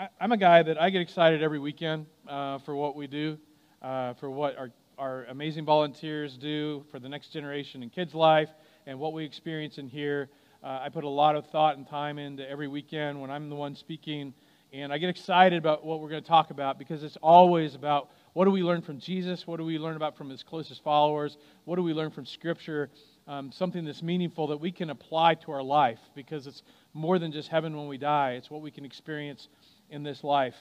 I, am a guy that I get excited every weekend uh, for what we do, uh, for what our, our amazing volunteers do for the next generation in kids' life, and what we experience in here. Uh, I put a lot of thought and time into every weekend when I'm the one speaking, and I get excited about what we're going to talk about because it's always about what do we learn from Jesus? What do we learn about from his closest followers? What do we learn from Scripture? Um, something that's meaningful that we can apply to our life because it's more than just heaven when we die. It's what we can experience in this life.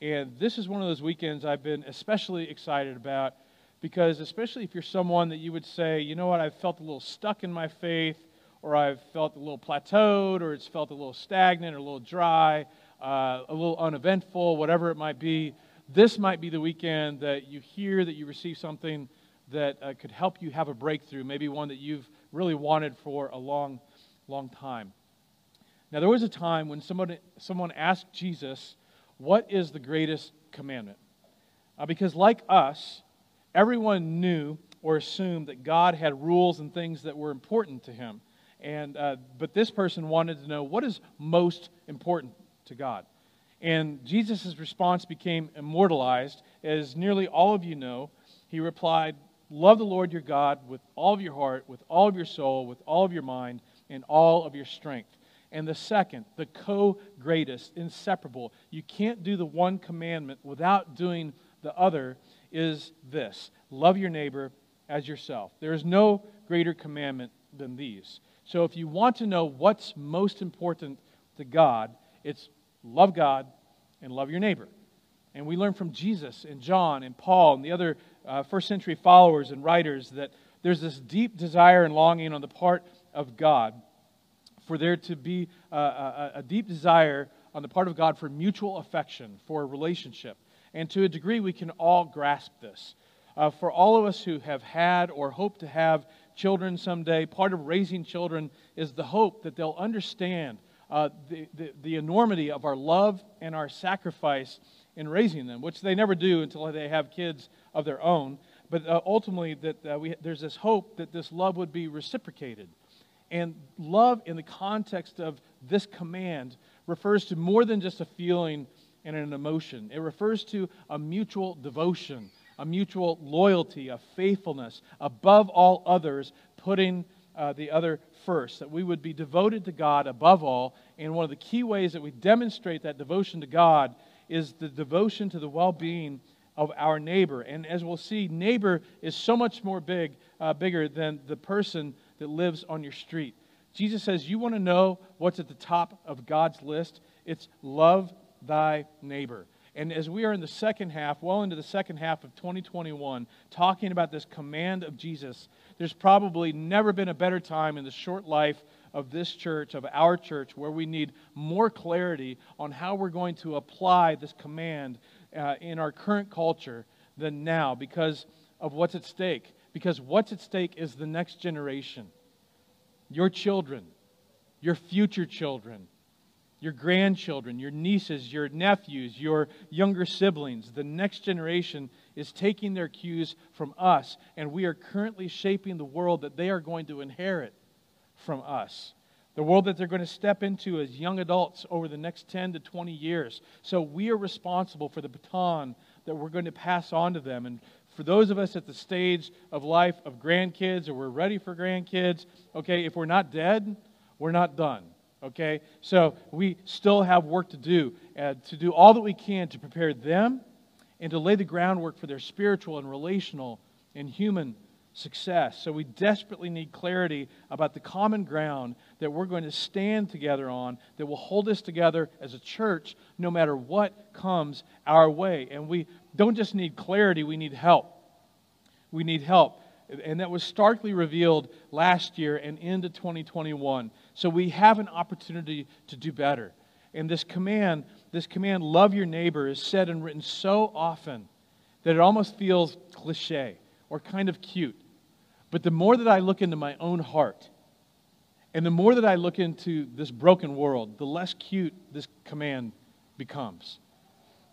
And this is one of those weekends I've been especially excited about because, especially if you're someone that you would say, you know what, I've felt a little stuck in my faith, or I've felt a little plateaued, or it's felt a little stagnant, or a little dry, uh, a little uneventful, whatever it might be, this might be the weekend that you hear that you receive something that uh, could help you have a breakthrough, maybe one that you've really wanted for a long, long time. Now, there was a time when someone, someone asked Jesus, What is the greatest commandment? Uh, because, like us, everyone knew or assumed that God had rules and things that were important to him. And, uh, but this person wanted to know what is most important to God. And Jesus' response became immortalized. As nearly all of you know, he replied, Love the Lord your God with all of your heart, with all of your soul, with all of your mind, and all of your strength. And the second, the co greatest, inseparable, you can't do the one commandment without doing the other, is this love your neighbor as yourself. There is no greater commandment than these. So if you want to know what's most important to God, it's love God and love your neighbor. And we learn from Jesus and John and Paul and the other uh, first century followers and writers that there's this deep desire and longing on the part of God for there to be a, a, a deep desire on the part of God for mutual affection, for a relationship. And to a degree, we can all grasp this. Uh, for all of us who have had or hope to have children someday, part of raising children is the hope that they'll understand uh, the, the, the, enormity of our love and our sacrifice in raising them, which they never do until they have kids of their own. But uh, ultimately, that uh, we, there's this hope that this love would be reciprocated. And love, in the context of this command, refers to more than just a feeling and an emotion. It refers to a mutual devotion, a mutual loyalty, a faithfulness, above all others, putting uh, the other first. That we would be devoted to God above all. And one of the key ways that we demonstrate that devotion to God is the devotion to the well being of our neighbor. And as we'll see, neighbor is so much more big, uh, bigger than the person that lives on your street. Jesus says, You want to know what's at the top of God's list? It's love thy neighbor. And as we are in the second half, well into the second half of 2021, talking about this command of Jesus, there's probably never been a better time in the short life of this church, of our church, where we need more clarity on how we're going to apply this command uh, in our current culture than now because of what's at stake because what's at stake is the next generation your children, your future children, your grandchildren, your nieces, your nephews, your younger siblings. The next generation is taking their cues from us, and we are currently shaping the world that they are going to inherit from us. The world that they're going to step into as young adults over the next 10 to 20 years. So we are responsible for the baton that we're going to pass on to them. And for those of us at the stage of life of grandkids or we're ready for grandkids, okay, if we're not dead, we're not done. Okay? So we still have work to do, uh, to do all that we can to prepare them and to lay the groundwork for their spiritual and relational and human success. So we desperately need clarity about the common ground that we're going to stand together on that will hold us together as a church no matter what comes our way. And we don't just need clarity, we need help. We need help. And that was starkly revealed last year and into 2021. So we have an opportunity to do better. And this command, this command, love your neighbor, is said and written so often that it almost feels cliche or kind of cute. But the more that I look into my own heart, and the more that I look into this broken world, the less cute this command becomes.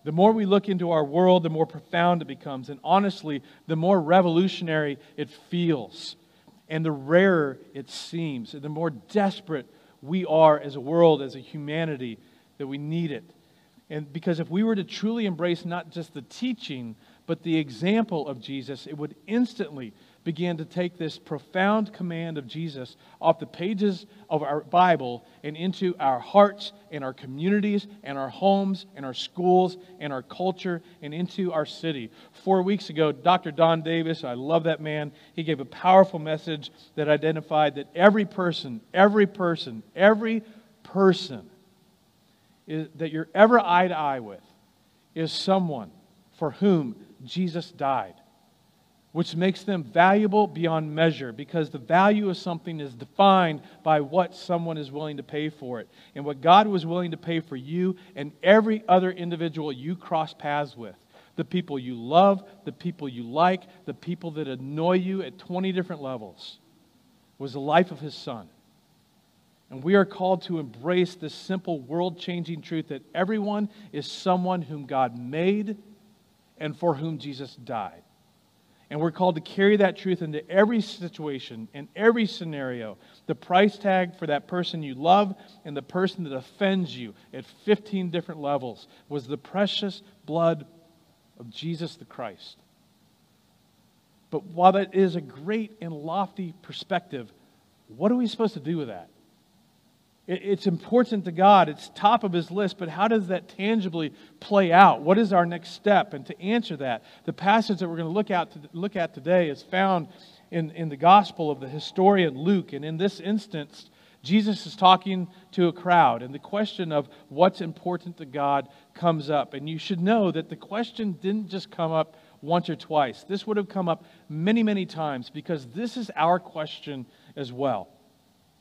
The more we look into our world, the more profound it becomes. And honestly, the more revolutionary it feels. And the rarer it seems. And the more desperate we are as a world, as a humanity, that we need it. And because if we were to truly embrace not just the teaching, but the example of Jesus, it would instantly begin to take this profound command of Jesus off the pages of our Bible and into our hearts and our communities and our homes and our schools and our culture and into our city. Four weeks ago, Dr. Don Davis, I love that man, he gave a powerful message that identified that every person, every person, every person is, that you're ever eye to eye with is someone for whom Jesus died which makes them valuable beyond measure because the value of something is defined by what someone is willing to pay for it. And what God was willing to pay for you and every other individual you cross paths with the people you love, the people you like, the people that annoy you at 20 different levels was the life of his son. And we are called to embrace this simple world changing truth that everyone is someone whom God made and for whom Jesus died. And we're called to carry that truth into every situation, in every scenario. The price tag for that person you love and the person that offends you at 15 different levels was the precious blood of Jesus the Christ. But while that is a great and lofty perspective, what are we supposed to do with that? It's important to God. It's top of his list, but how does that tangibly play out? What is our next step? And to answer that, the passage that we're going to look at, look at today is found in, in the Gospel of the historian Luke. And in this instance, Jesus is talking to a crowd, and the question of what's important to God comes up. And you should know that the question didn't just come up once or twice, this would have come up many, many times because this is our question as well.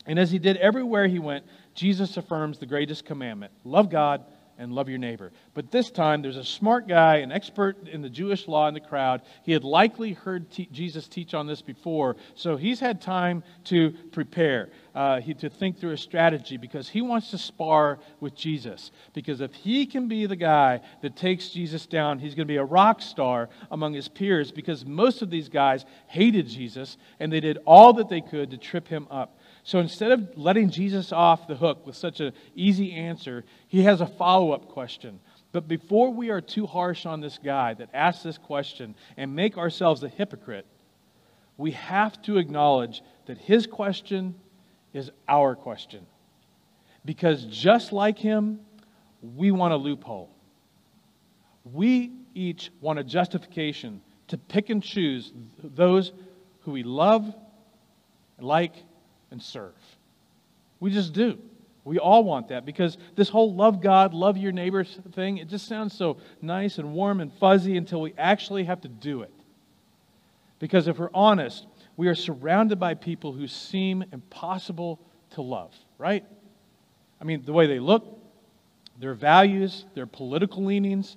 And as he did everywhere he went, Jesus affirms the greatest commandment love God and love your neighbor. But this time, there's a smart guy, an expert in the Jewish law in the crowd. He had likely heard Jesus teach on this before, so he's had time to prepare, uh, he, to think through a strategy because he wants to spar with Jesus. Because if he can be the guy that takes Jesus down, he's going to be a rock star among his peers because most of these guys hated Jesus and they did all that they could to trip him up. So instead of letting Jesus off the hook with such an easy answer, he has a follow up question. But before we are too harsh on this guy that asks this question and make ourselves a hypocrite, we have to acknowledge that his question is our question. Because just like him, we want a loophole. We each want a justification to pick and choose those who we love, like, and serve. We just do. We all want that because this whole love God, love your neighbor thing, it just sounds so nice and warm and fuzzy until we actually have to do it. Because if we're honest, we are surrounded by people who seem impossible to love, right? I mean, the way they look, their values, their political leanings,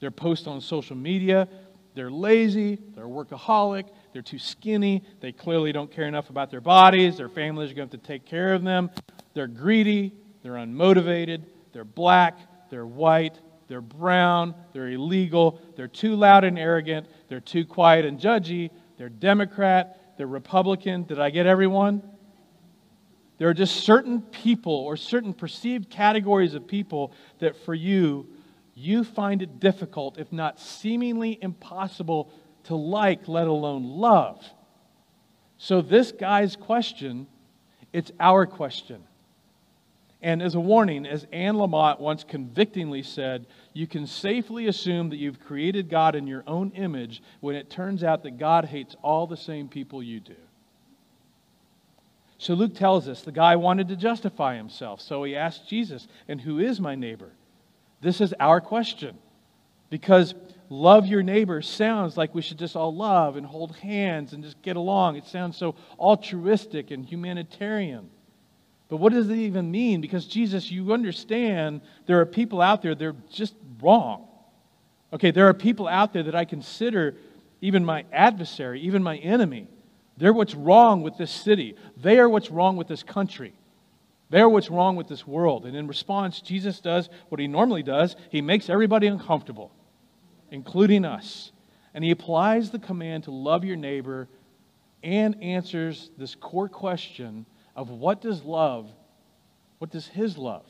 their posts on social media, they're lazy, they're workaholic, they're too skinny. They clearly don't care enough about their bodies. Their families are going to have to take care of them. They're greedy. They're unmotivated. They're black. They're white. They're brown. They're illegal. They're too loud and arrogant. They're too quiet and judgy. They're Democrat. They're Republican. Did I get everyone? There are just certain people or certain perceived categories of people that for you, you find it difficult, if not seemingly impossible, to like, let alone love. So, this guy's question, it's our question. And as a warning, as Anne Lamott once convictingly said, you can safely assume that you've created God in your own image when it turns out that God hates all the same people you do. So Luke tells us the guy wanted to justify himself, so he asked Jesus, And who is my neighbor? This is our question. Because love your neighbor sounds like we should just all love and hold hands and just get along. It sounds so altruistic and humanitarian. But what does it even mean? Because, Jesus, you understand there are people out there, they're just wrong. Okay, there are people out there that I consider even my adversary, even my enemy. They're what's wrong with this city. They are what's wrong with this country. They're what's wrong with this world. And in response, Jesus does what he normally does he makes everybody uncomfortable including us. And he applies the command to love your neighbor and answers this core question of what does love, what does his love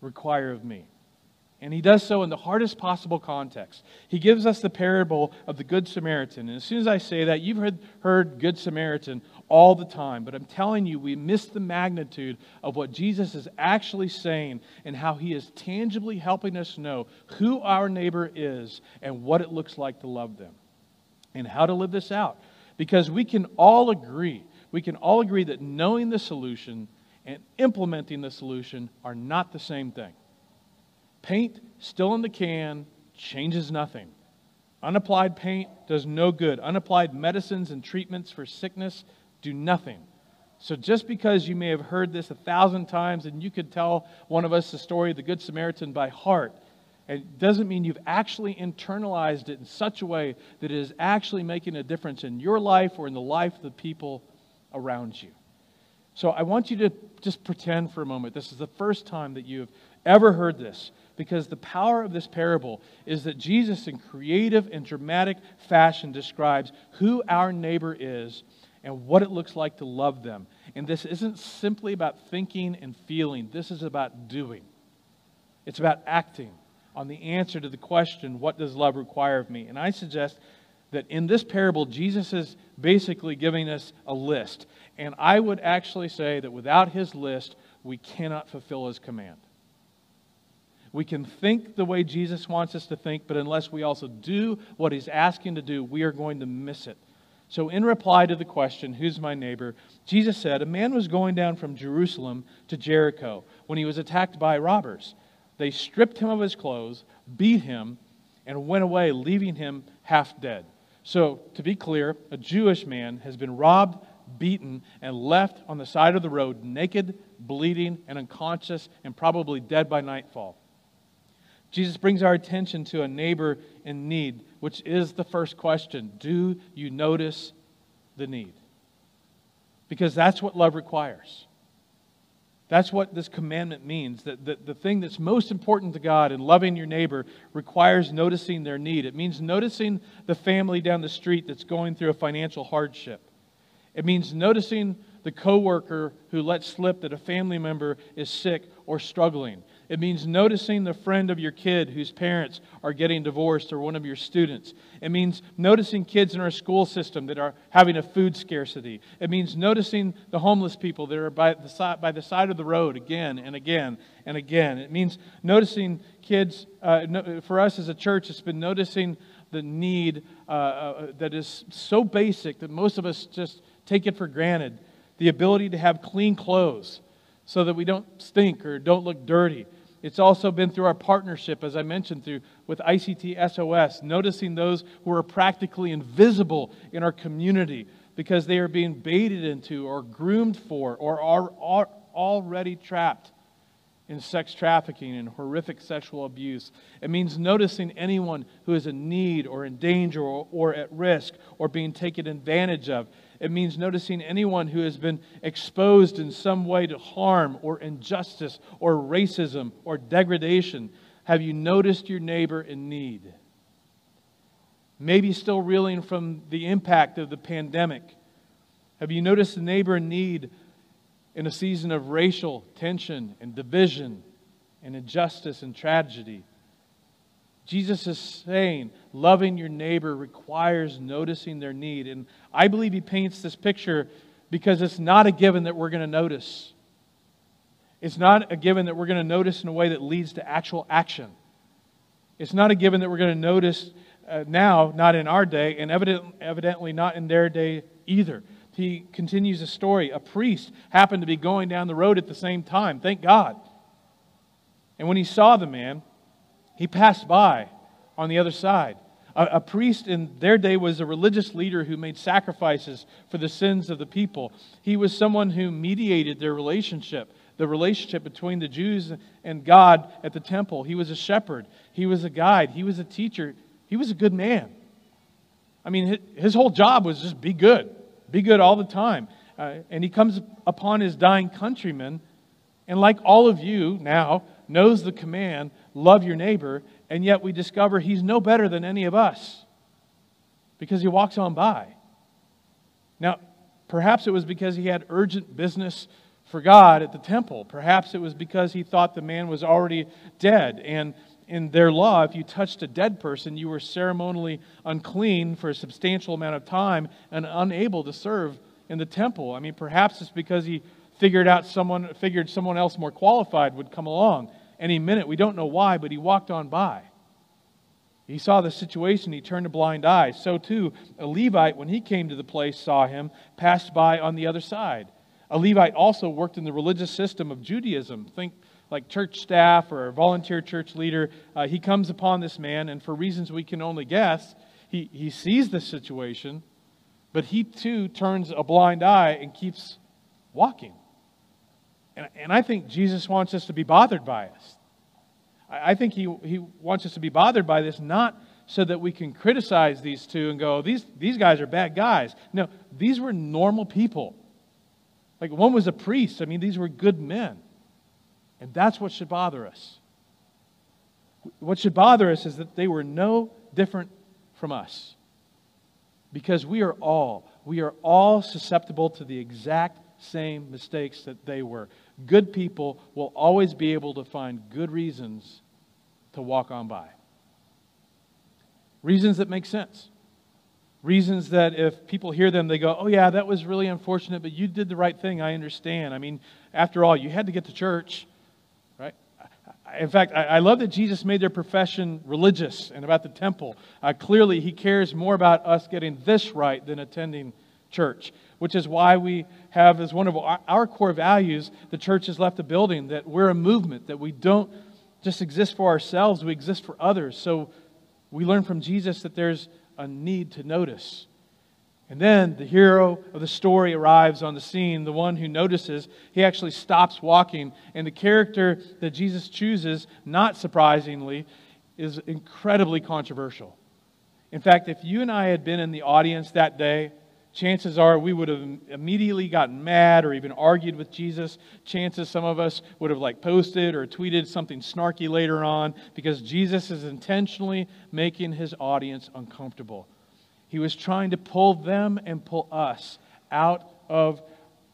require of me? And he does so in the hardest possible context. He gives us the parable of the Good Samaritan. And as soon as I say that, you've heard, heard Good Samaritan all the time. But I'm telling you, we miss the magnitude of what Jesus is actually saying and how he is tangibly helping us know who our neighbor is and what it looks like to love them and how to live this out. Because we can all agree, we can all agree that knowing the solution and implementing the solution are not the same thing. Paint still in the can changes nothing. Unapplied paint does no good. Unapplied medicines and treatments for sickness do nothing. So, just because you may have heard this a thousand times and you could tell one of us the story of the Good Samaritan by heart, it doesn't mean you've actually internalized it in such a way that it is actually making a difference in your life or in the life of the people around you. So, I want you to just pretend for a moment this is the first time that you have ever heard this because the power of this parable is that Jesus, in creative and dramatic fashion, describes who our neighbor is and what it looks like to love them. And this isn't simply about thinking and feeling, this is about doing. It's about acting on the answer to the question, What does love require of me? And I suggest that in this parable, Jesus is basically giving us a list. And I would actually say that without his list, we cannot fulfill his command. We can think the way Jesus wants us to think, but unless we also do what he's asking to do, we are going to miss it. So, in reply to the question, Who's my neighbor? Jesus said, A man was going down from Jerusalem to Jericho when he was attacked by robbers. They stripped him of his clothes, beat him, and went away, leaving him half dead. So, to be clear, a Jewish man has been robbed, beaten, and left on the side of the road, naked, bleeding, and unconscious, and probably dead by nightfall. Jesus brings our attention to a neighbor in need, which is the first question Do you notice the need? Because that's what love requires. That's what this commandment means. That the, the thing that's most important to God in loving your neighbor requires noticing their need. It means noticing the family down the street that's going through a financial hardship. It means noticing the coworker who lets slip that a family member is sick or struggling. It means noticing the friend of your kid whose parents are getting divorced or one of your students. It means noticing kids in our school system that are having a food scarcity. It means noticing the homeless people that are by the, side, by the side of the road again and again and again. It means noticing kids, uh, for us as a church, it's been noticing the need uh, uh, that is so basic that most of us just take it for granted the ability to have clean clothes so that we don't stink or don't look dirty. It's also been through our partnership, as I mentioned, through with ICT SOS, noticing those who are practically invisible in our community because they are being baited into or groomed for or are, are already trapped in sex trafficking and horrific sexual abuse. It means noticing anyone who is in need or in danger or, or at risk or being taken advantage of. It means noticing anyone who has been exposed in some way to harm or injustice or racism or degradation. Have you noticed your neighbor in need? Maybe still reeling from the impact of the pandemic. Have you noticed the neighbor in need in a season of racial tension and division and injustice and tragedy? Jesus is saying loving your neighbor requires noticing their need. And I believe he paints this picture because it's not a given that we're going to notice. It's not a given that we're going to notice in a way that leads to actual action. It's not a given that we're going to notice uh, now, not in our day, and evident, evidently not in their day either. He continues the story. A priest happened to be going down the road at the same time. Thank God. And when he saw the man, he passed by on the other side. A, a, priest in their day was a religious leader who made sacrifices for the sins of the people. He was someone who mediated their relationship, the relationship between the Jews and God at the temple. He was a shepherd, he was a guide, he was a teacher, he was a good man. I mean, his whole job was just be good, be good all the time. Uh, and he comes upon his dying countrymen, and like all of you now, knows the command love your neighbor, and yet we discover he's no better than any of us because he walks on by. Now, perhaps it was because he had urgent business for God at the temple. Perhaps it was because he thought the man was already dead and in their law, if you touched a dead person, you were ceremonially unclean for a substantial amount of time and unable to serve in the temple. I mean, perhaps it's because he figured out someone figured someone else more qualified would come along any minute. We don't know why, but he walked on by. He saw the situation, he turned a blind eye. So too, a Levite, when he came to the place, saw him, passed by on the other side. A Levite also worked in the religious system of Judaism. Think like church staff or a volunteer church leader, uh, he comes upon this man, and for reasons we can only guess, he, he sees the situation, but he too turns a blind eye and keeps walking. And, and I think Jesus wants us to be bothered by us. I, I think he, he wants us to be bothered by this, not so that we can criticize these two and go, these, these guys are bad guys. No, these were normal people. Like one was a priest. I mean, these were good men. And that's what should bother us. What should bother us is that they were no different from us. Because we are all, we are all susceptible to the exact same mistakes that they were. Good people will always be able to find good reasons to walk on by. Reasons that make sense. Reasons that if people hear them, they go, oh, yeah, that was really unfortunate, but you did the right thing. I understand. I mean, after all, you had to get to church right? in fact, I, love that Jesus made their profession religious and about the temple. Uh, clearly, he cares more about us getting this right than attending church, which is why we have as one of our, core values the church has left the building, that we're a movement, that we don't just exist for ourselves, we exist for others. So we learn from Jesus that there's a need to notice. And then the hero of the story arrives on the scene, the one who notices. He actually stops walking. And the character that Jesus chooses, not surprisingly, is incredibly controversial. In fact, if you and I had been in the audience that day, chances are we would have immediately gotten mad or even argued with Jesus. Chances some of us would have like posted or tweeted something snarky later on because Jesus is intentionally making his audience uncomfortable. He was trying to pull them and pull us out of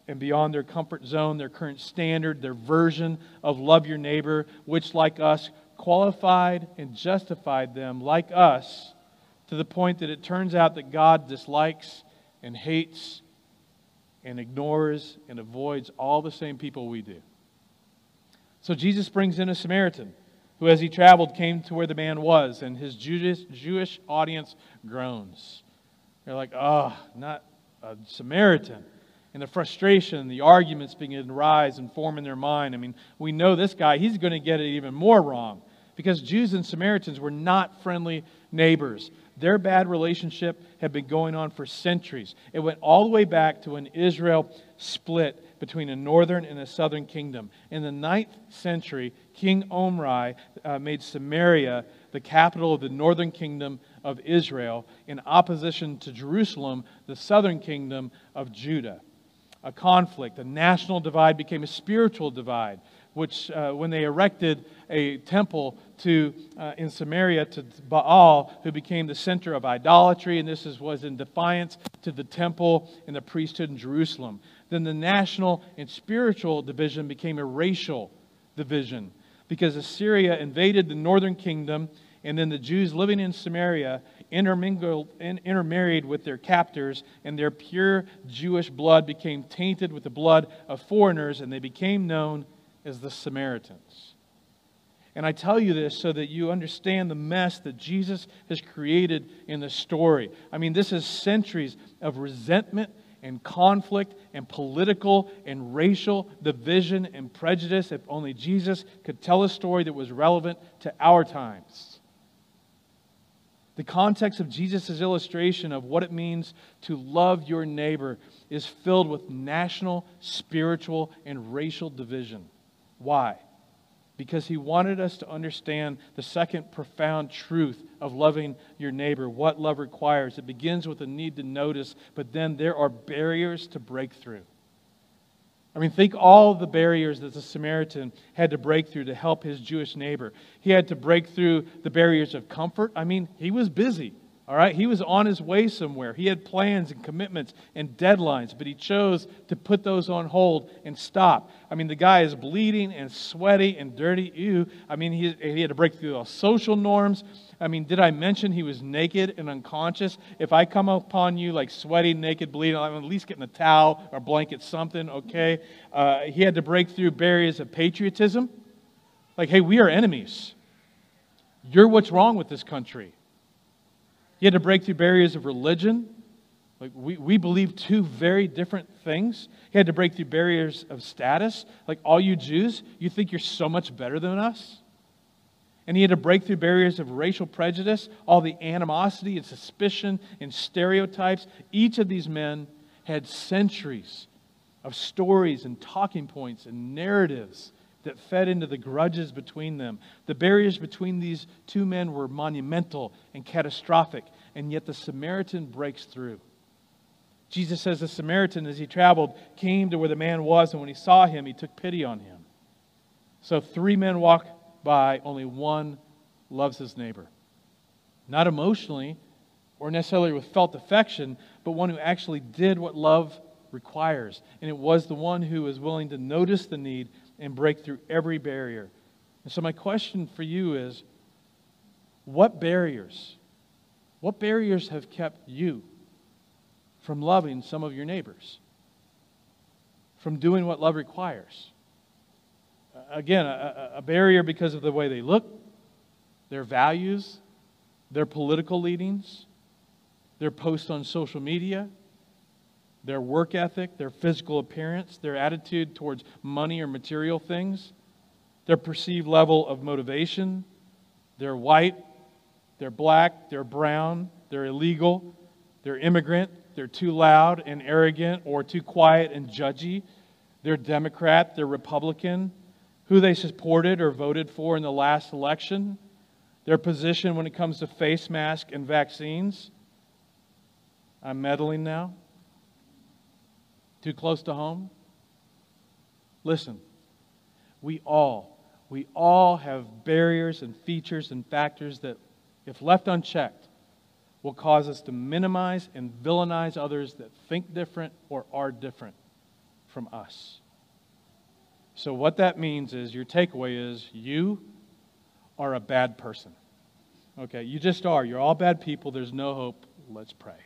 and beyond their comfort zone, their current standard, their version of love your neighbor, which, like us, qualified and justified them, like us, to the point that it turns out that God dislikes and hates and ignores and avoids all the same people we do. So Jesus brings in a Samaritan who, as he traveled, came to where the man was, and his Jewish, Jewish audience groans. They're like, oh, not a Samaritan. And the frustration, the arguments begin to rise and form in their mind. I mean, we know this guy, he's going to get it even more wrong because Jews and Samaritans were not friendly neighbors. Their bad relationship had been going on for centuries. It went all the way back to when Israel split between a northern and a southern kingdom. In the ninth century, King Omri uh, made Samaria the capital of the northern kingdom of Israel in opposition to Jerusalem, the southern kingdom of Judah. A conflict, a national divide became a spiritual divide, which, uh, when they erected a temple to, uh, in Samaria to Baal, who became the center of idolatry, and this is, was in defiance to the temple and the priesthood in Jerusalem. Then the national and spiritual division became a racial division because Assyria invaded the northern kingdom, and then the Jews living in Samaria intermingled, intermarried with their captors, and their pure Jewish blood became tainted with the blood of foreigners, and they became known as the Samaritans. And I tell you this so that you understand the mess that Jesus has created in the story. I mean, this is centuries of resentment and conflict and political and racial division and prejudice if only Jesus could tell a story that was relevant to our times. The context of Jesus' illustration of what it means to love your neighbor is filled with national, spiritual, and racial division. Why? Because he wanted us to understand the second profound truth of loving your neighbor, what love requires. It begins with a need to notice, but then there are barriers to break through. I mean, think all the barriers that the Samaritan had to break through to help his Jewish neighbor. He had to break through the barriers of comfort. I mean, he was busy. All right? He was on his way somewhere. He had plans and commitments and deadlines, but he chose to put those on hold and stop. I mean, the guy is bleeding and sweaty and dirty. Ew. I mean, he, he had to break through all social norms. I mean, did I mention he was naked and unconscious? If I come upon you like sweaty, naked, bleeding, I'm at least getting a towel or blanket, something, okay? Uh, he had to break through barriers of patriotism. Like, hey, we are enemies. You're what's wrong with this country. He had to break through barriers of religion. Like we, we believe two very different things. He had to break through barriers of status. Like all you Jews, you think you're so much better than us? And he had to break through barriers of racial prejudice, all the animosity and suspicion and stereotypes. Each of these men had centuries of stories and talking points and narratives that fed into the grudges between them. The barriers between these two men were monumental and catastrophic, and yet the Samaritan breaks through. Jesus says the Samaritan, as he traveled, came to where the man was, and when he saw him, he took pity on him. So three men walk by, only one loves his neighbor. Not emotionally or necessarily with felt affection, but one who actually did what love requires. And it was the one who was willing to notice the need and break through every barrier. And so, my question for you is what barriers, what barriers have kept you from loving some of your neighbors? From doing what love requires? Again, a, a barrier because of the way they look, their values, their political leanings, their posts on social media, their work ethic, their physical appearance, their attitude towards money or material things, their perceived level of motivation. They're white, they're black, they're brown, they're illegal, they're immigrant, they're too loud and arrogant or too quiet and judgy. They're Democrat, they're Republican, who they supported or voted for in the last election, their position when it comes to face mask and vaccines. I'm meddling now. Too close to home? Listen, we all, we all have barriers and features and factors that, if left unchecked, will cause us to minimize and villainize others that think different or are different from us. So, what that means is your takeaway is you are a bad person. Okay, you just are. You're all bad people. There's no hope. Let's pray.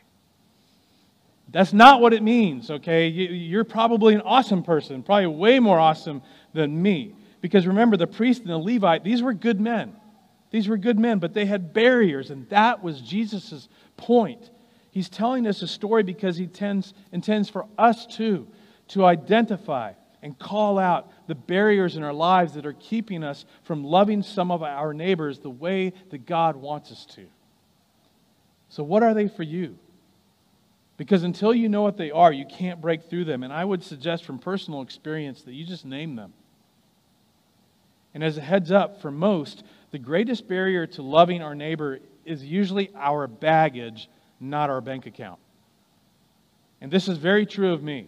That's not what it means, okay? You're probably an awesome person, probably way more awesome than me. Because remember, the priest and the Levite, these were good men. These were good men, but they had barriers, and that was Jesus' point. He's telling us a story because he tends, intends for us too to identify and call out the barriers in our lives that are keeping us from loving some of our neighbors the way that God wants us to. So, what are they for you? Because until you know what they are, you can't break through them. And I would suggest from personal experience that you just name them. And as a heads up, for most, the greatest barrier to loving our neighbor is usually our baggage, not our bank account. And this is very true of me.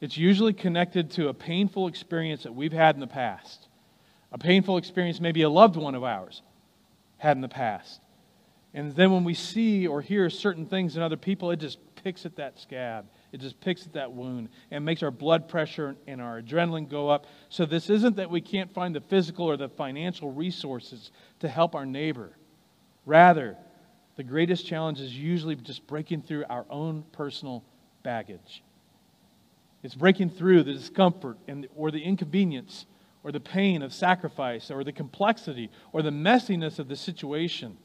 It's usually connected to a painful experience that we've had in the past. A painful experience maybe a loved one of ours had in the past. And then when we see or hear certain things in other people, it just picks at that scab. It just picks at that wound and makes our blood pressure and our adrenaline go up. So, this isn't that we can't find the physical or the financial resources to help our neighbor. Rather, the greatest challenge is usually just breaking through our own personal baggage. It's breaking through the discomfort and, or the inconvenience or the pain of sacrifice or the complexity or the messiness of the situation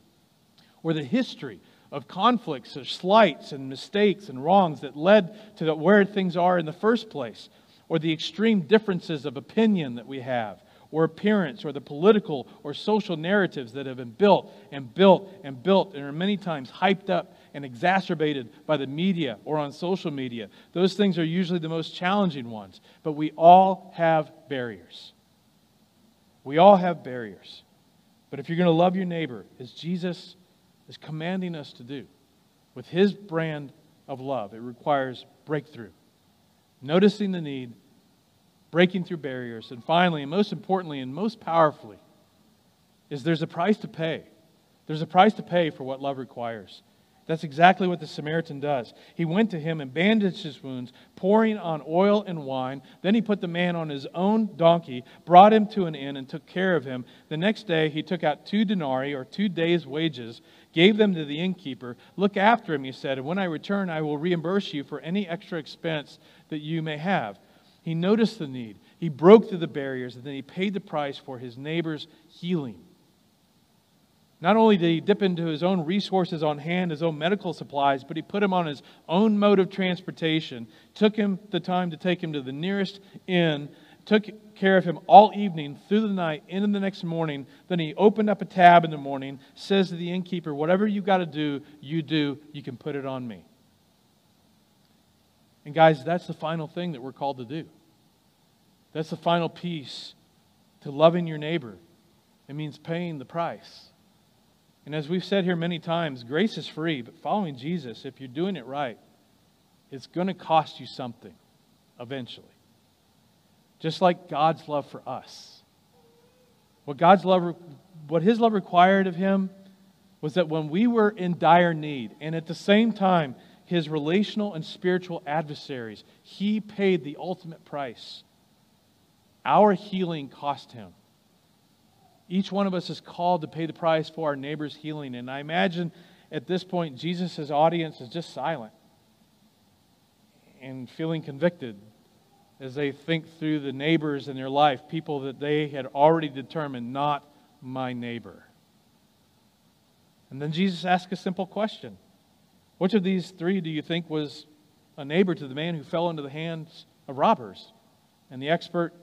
or the history of conflicts or slights and mistakes and wrongs that led to where things are in the first place, or the extreme differences of opinion that we have, or appearance, or the political or social narratives that have been built and built and built and are many times hyped up and exacerbated by the media or on social media. Those things are usually the most challenging ones, but we all have barriers. We all have barriers. But if you're going to love your neighbor, as Jesus is commanding us to do with his brand of love. It requires breakthrough, noticing the need, breaking through barriers, and finally, and most importantly, and most powerfully, is there's a price to pay. There's a price to pay for what love requires. That's exactly what the Samaritan does. He went to him and bandaged his wounds, pouring on oil and wine. Then he put the man on his own donkey, brought him to an inn, and took care of him. The next day he took out two denarii, or two days' wages, gave them to the innkeeper. Look after him, he said, and when I return, I will reimburse you for any extra expense that you may have. He noticed the need. He broke through the barriers, and then he paid the price for his neighbor's healing. Not only did he dip into his own resources on hand, his own medical supplies, but he put him on his own mode of transportation, took him the time to take him to the nearest inn, took care of him all evening, through the night, into the next morning. Then he opened up a tab in the morning, says to the innkeeper, Whatever you got to do, you do. You can put it on me. And guys, that's the final thing that we're called to do. That's the final piece to loving your neighbor. It means paying the price. And as we've said here many times, grace is free, but following Jesus, if you're doing it right, it's going to cost you something eventually. Just like God's love for us. What God's love what his love required of him was that when we were in dire need and at the same time his relational and spiritual adversaries, he paid the ultimate price. Our healing cost him. Each one of us is called to pay the price for our neighbor's healing. And I imagine at this point, Jesus' audience is just silent and feeling convicted as they think through the neighbors in their life, people that they had already determined not my neighbor. And then Jesus asked a simple question Which of these three do you think was a neighbor to the man who fell into the hands of robbers? And the expert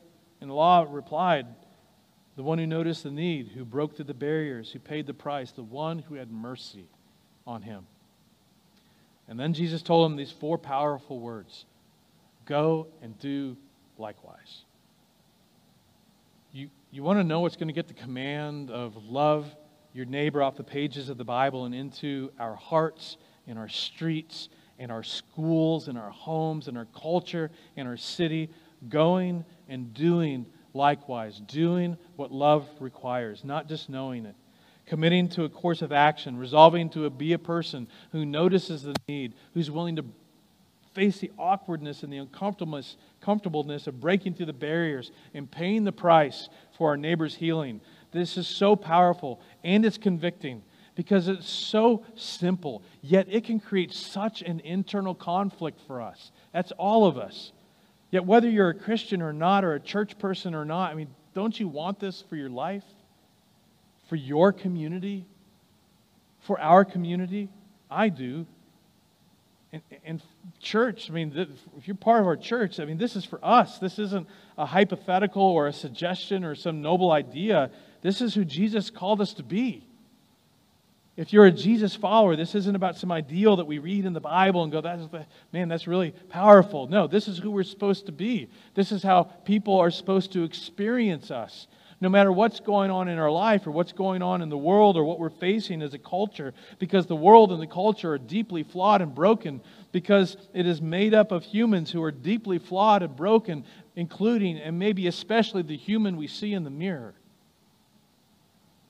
in law replied, the one who noticed the need, who broke through the barriers, who paid the price, the one who had mercy on him. And then Jesus told him these four powerful words Go and do likewise. You, you want to know what's going to get the command of love your neighbor off the pages of the Bible and into our hearts, in our streets, in our schools, in our homes, in our culture, in our city, going and doing likewise, doing what love requires, not just knowing it. Committing to a course of action, resolving to be a person who notices the need, who's willing to face the awkwardness and the uncomfortableness comfortableness of breaking through the barriers and paying the price for our neighbor's healing. This is so powerful and it's convicting because it's so simple, yet it can create such an internal conflict for us. That's all of us. Yet, whether you're a Christian or not, or a church person or not, I mean, don't you want this for your life? For your community? For our community? I do. And, and, church, I mean, if you're part of our church, I mean, this is for us. This isn't a hypothetical or a suggestion or some noble idea. This is who Jesus called us to be. If you're a Jesus follower, this isn't about some ideal that we read in the Bible and go, that's the, man, that's really powerful. No, this is who we're supposed to be. This is how people are supposed to experience us. No matter what's going on in our life or what's going on in the world or what we're facing as a culture, because the world and the culture are deeply flawed and broken, because it is made up of humans who are deeply flawed and broken, including and maybe especially the human we see in the mirror.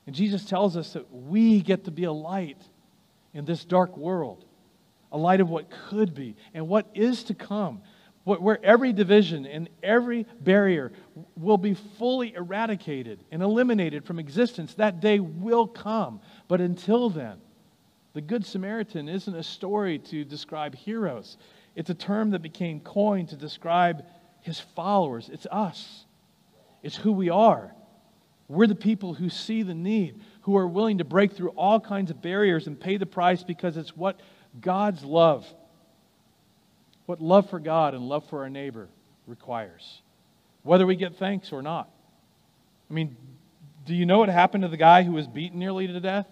And Jesus tells us that we get to be a light in this dark world, a light of what could be and what is to come, where every division and every barrier will be fully eradicated and eliminated from existence. That day will come. But until then, the Good Samaritan isn't a story to describe heroes, it's a term that became coined to describe his followers. It's us, it's who we are. We're the people who see the need, who are willing to break through all kinds of barriers and pay the price because it's what God's love, what love for God and love for our neighbor requires, whether we get thanks or not. I mean, do you know what happened to the guy who was beaten nearly to death?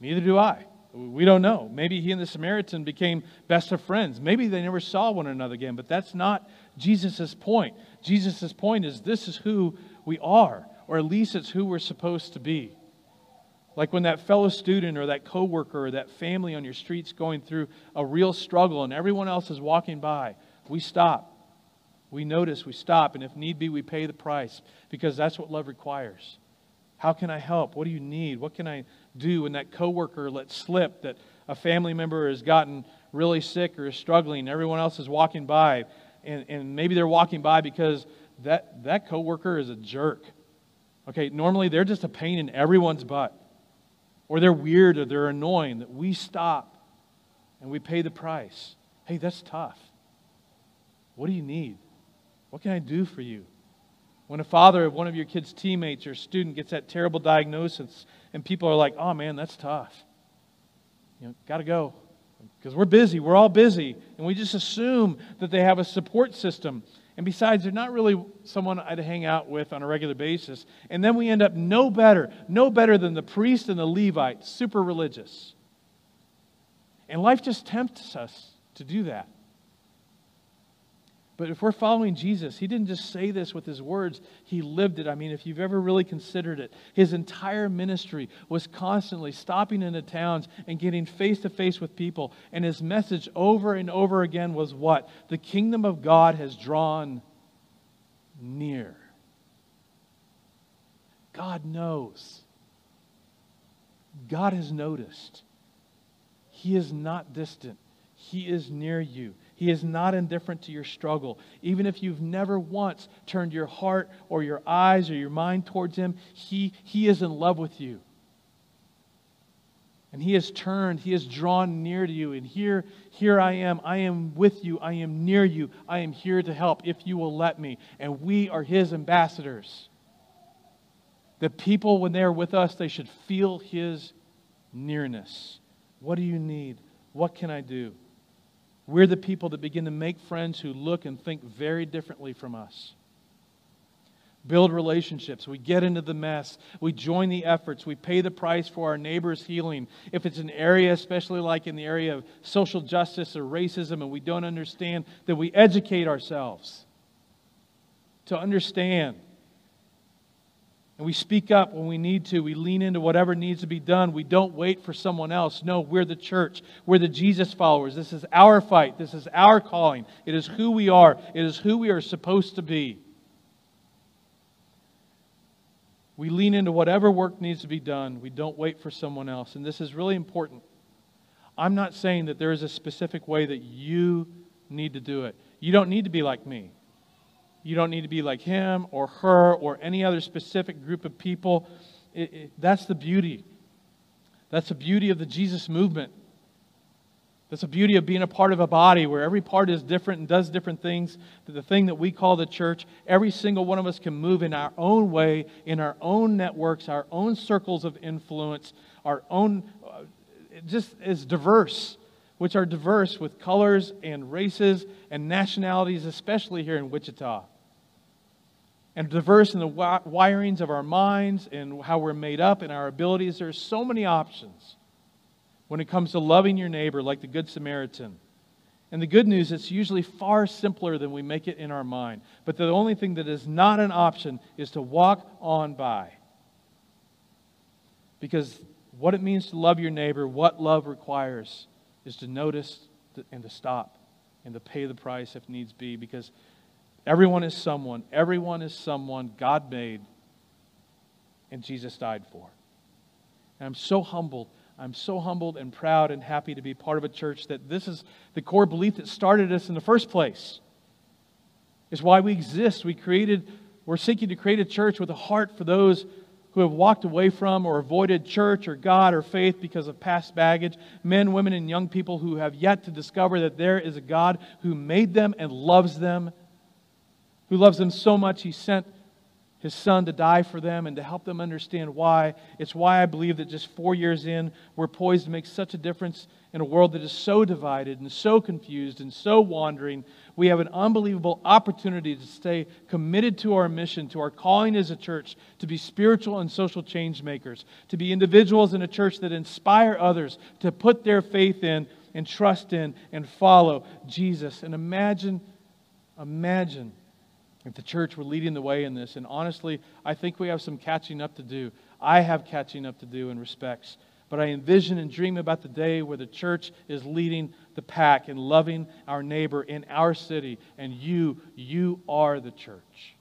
Neither do I. We don't know. Maybe he and the Samaritan became best of friends. Maybe they never saw one another again, but that's not Jesus' point. Jesus' point is this is who we are, or at least it's who we're supposed to be. Like when that fellow student or that coworker or that family on your street's going through a real struggle and everyone else is walking by, we stop. We notice, we stop, and if need be, we pay the price because that's what love requires. How can I help? What do you need? What can I do when that coworker lets slip that a family member has gotten really sick or is struggling, everyone else is walking by, and, and maybe they're walking by because that, that coworker is a jerk. Okay, normally they're just a pain in everyone's butt. Or they're weird or they're annoying that we stop and we pay the price. Hey, that's tough. What do you need? What can I do for you? When a father of one of your kids' teammates or student gets that terrible diagnosis and people are like, oh man, that's tough. You know, got to go. Because we're busy. We're all busy. And we just assume that they have a support system. And besides, they're not really someone I'd hang out with on a regular basis. And then we end up no better, no better than the priest and the Levite, super religious. And life just tempts us to do that. But if we're following Jesus, he didn't just say this with his words, he lived it. I mean, if you've ever really considered it, his entire ministry was constantly stopping into towns and getting face to face with people. And his message over and over again was what? The kingdom of God has drawn near. God knows. God has noticed. He is not distant, He is near you. He is not indifferent to your struggle. Even if you've never once turned your heart or your eyes or your mind towards Him, He, he is in love with you. And He has turned, He has drawn near to you. And here, here I am. I am with you. I am near you. I am here to help if you will let me. And we are His ambassadors. The people, when they are with us, they should feel His nearness. What do you need? What can I do? We're the people that begin to make friends who look and think very differently from us. Build relationships. We get into the mess. We join the efforts. We pay the price for our neighbor's healing. If it's an area, especially like in the area of social justice or racism, and we don't understand, then we educate ourselves to understand and we speak up when we need to. We lean into whatever needs to be done. We don't wait for someone else. No, we're the church. We're the Jesus followers. This is our fight. This is our calling. It is who we are. It is who we are supposed to be. We lean into whatever work needs to be done. We don't wait for someone else. And this is really important. I'm not saying that there is a specific way that you need to do it. You don't need to be like me. You don't need to be like him or her or any other specific group of people. It, it, that's the beauty. That's the beauty of the Jesus movement. That's the beauty of being a part of a body where every part is different and does different things. That The thing that we call the church, every single one of us can move in our own way, in our own networks, our own circles of influence, our own, uh, just as diverse which are diverse with colors and races and nationalities, especially here in Wichita and diverse in the wirings of our minds and how we're made up and our abilities. There's so many options when it comes to loving your neighbor like the Good Samaritan. And the good news, it's usually far simpler than we make it in our mind. But the only thing that is not an option is to walk on by. Because what it means to love your neighbor, what love requires, is to notice and to stop and to pay the price if needs be. Because Everyone is someone. Everyone is someone God made and Jesus died for. And I'm so humbled. I'm so humbled and proud and happy to be part of a church that this is the core belief that started us in the first place. Is why we exist. We created, we're seeking to create a church with a heart for those who have walked away from or avoided church or God or faith because of past baggage, men, women, and young people who have yet to discover that there is a God who made them and loves them who loves them so much he sent his son to die for them and to help them understand why. It's why I believe that just four years in, we're poised to make such a difference in a world that is so divided and so confused and so wandering. We have an unbelievable opportunity to stay committed to our mission, to our calling as a church, to be spiritual and social change makers, to be individuals in a church that inspire others to put their faith in and trust in and follow Jesus. And imagine, imagine if the church were leading the way in this. And honestly, I think we have some catching up to do. I have catching up to do in respects. But I envision and dream about the day where the church is leading the pack and loving our neighbor in our city. And you, you are the church.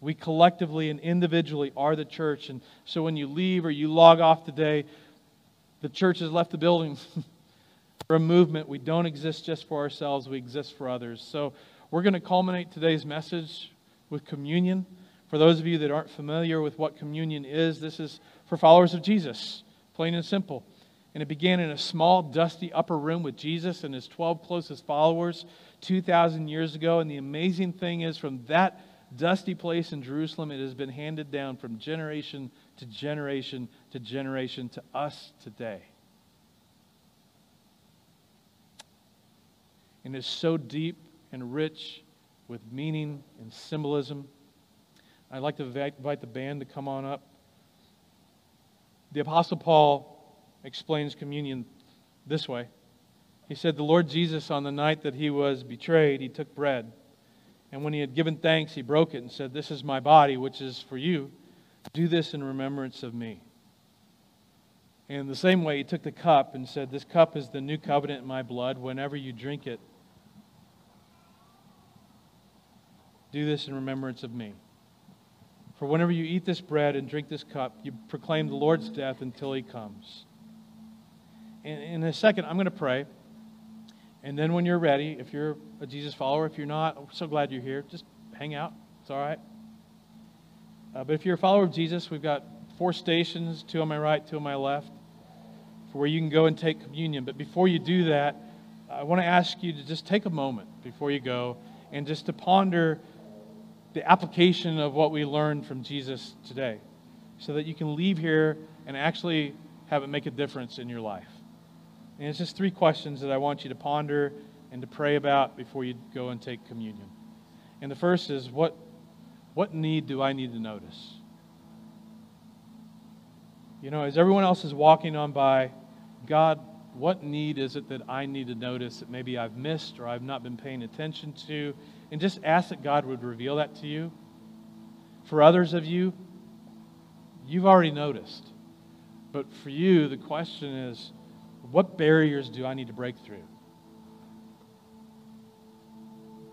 We collectively and individually are the church. And so when you leave or you log off today, The church has left the building. We're a movement. We don't exist just for ourselves, we exist for others. So we're going to culminate today's message with communion. For those of you that aren't familiar with what communion is, this is for followers of Jesus, plain and simple. And it began in a small, dusty upper room with Jesus and his 12 closest followers 2,000 years ago. And the amazing thing is, from that dusty place in Jerusalem, it has been handed down from generation to generation to generation to us today. And it's so deep and rich with meaning and symbolism. I'd like to invite the band to come on up. The Apostle Paul explains communion this way. He said, The Lord Jesus, on the night that he was betrayed, he took bread. And when he had given thanks, he broke it and said, This is my body, which is for you. Do this in remembrance of me. And in the same way, he took the cup and said, This cup is the new covenant in my blood. Whenever you drink it, do this in remembrance of me. For whenever you eat this bread and drink this cup, you proclaim the Lord's death until he comes. In, in a second, I'm going to pray. And then when you're ready, if you're a Jesus follower, if you're not, I'm so glad you're here. Just hang out. It's all right. Uh, but if you're a follower of Jesus, we've got four stations two on my right, two on my left for where you can go and take communion. But before you do that, I want to ask you to just take a moment before you go and just to ponder the application of what we learned from Jesus today so that you can leave here and actually have it make a difference in your life. And it's just three questions that I want you to ponder and to pray about before you go and take communion. And the first is what, what need do I need to notice? You know, as everyone else is walking on by, God, what need is it that I need to notice that maybe I've missed or I've not been paying attention to? And just ask that God would reveal that to you. For others of you, you've already noticed. But for you, the question is what barriers do I need to break through?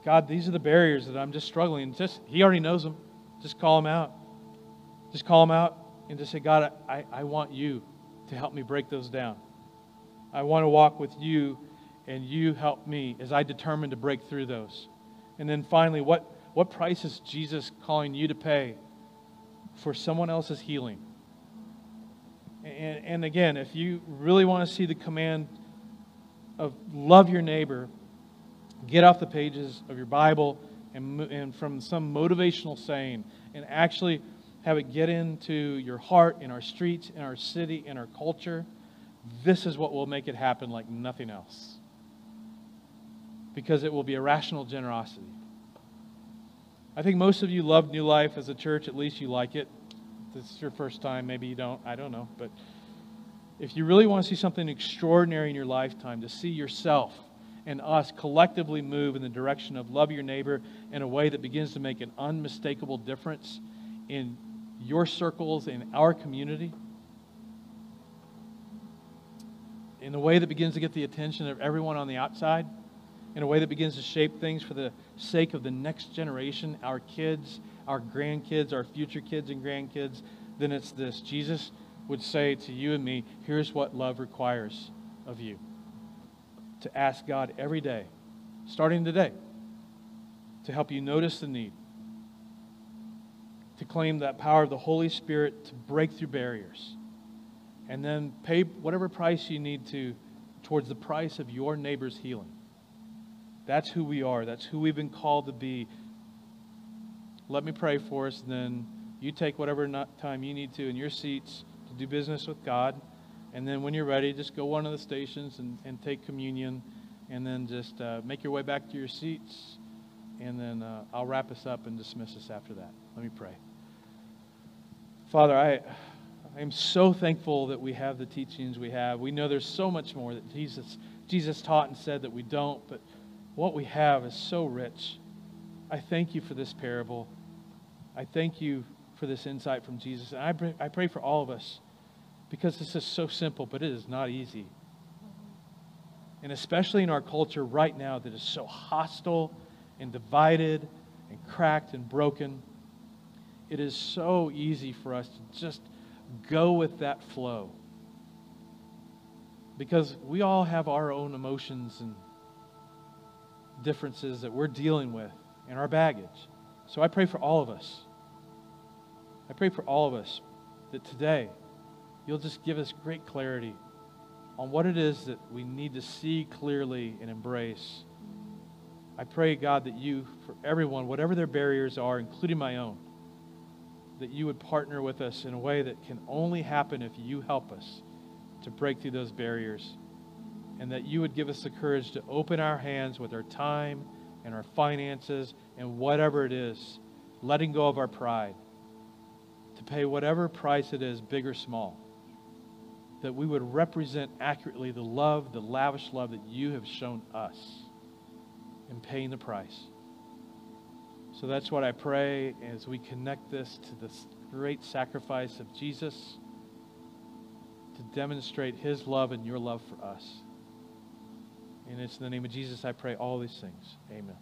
God, these are the barriers that I'm just struggling. Just He already knows them. Just call them out. Just call them out and just say, God, I, I want you to help me break those down. I want to walk with you, and you help me as I determine to break through those. And then finally, what, what price is Jesus calling you to pay for someone else's healing? And, and again, if you really want to see the command of love your neighbor, get off the pages of your Bible and, and from some motivational saying and actually have it get into your heart, in our streets, in our city, in our culture. This is what will make it happen like nothing else because it will be a rational generosity. I think most of you love New Life as a church, at least you like it. This is your first time, maybe you don't, I don't know. But if you really want to see something extraordinary in your lifetime, to see yourself and us collectively move in the direction of love your neighbor in a way that begins to make an unmistakable difference in your circles, in our community, in a way that begins to get the attention of everyone on the outside in a way that begins to shape things for the sake of the next generation, our kids, our grandkids, our future kids and grandkids, then it's this. Jesus would say to you and me, here's what love requires of you to ask God every day, starting today, to help you notice the need, to claim that power of the Holy Spirit to break through barriers, and then pay whatever price you need to towards the price of your neighbor's healing. That's who we are. That's who we've been called to be. Let me pray for us, and then you take whatever time you need to in your seats to do business with God. And then when you're ready, just go one of the stations and, and take communion, and then just uh, make your way back to your seats. And then uh, I'll wrap us up and dismiss us after that. Let me pray. Father, I, I am so thankful that we have the teachings we have. We know there's so much more that Jesus, Jesus taught and said that we don't, but what we have is so rich. I thank you for this parable. I thank you for this insight from Jesus. And I pray, I pray for all of us because this is so simple, but it is not easy. And especially in our culture right now that is so hostile and divided and cracked and broken, it is so easy for us to just go with that flow. because we all have our own emotions and differences that we're dealing with and our baggage. So I pray for all of us. I pray for all of us that today you'll just give us great clarity on what it is that we need to see clearly and embrace. I pray, God, that you, for everyone, whatever their barriers are, including my own, that you would partner with us in a way that can only happen if you help us to break through those barriers. And that you would give us the courage to open our hands with our time and our finances and whatever it is, letting go of our pride, to pay whatever price it is, big or small. That we would represent accurately the love, the lavish love that you have shown us in paying the price. So that's what I pray as we connect this to this great sacrifice of Jesus to demonstrate his love and your love for us. And it's in the name of Jesus I pray all these things. Amen.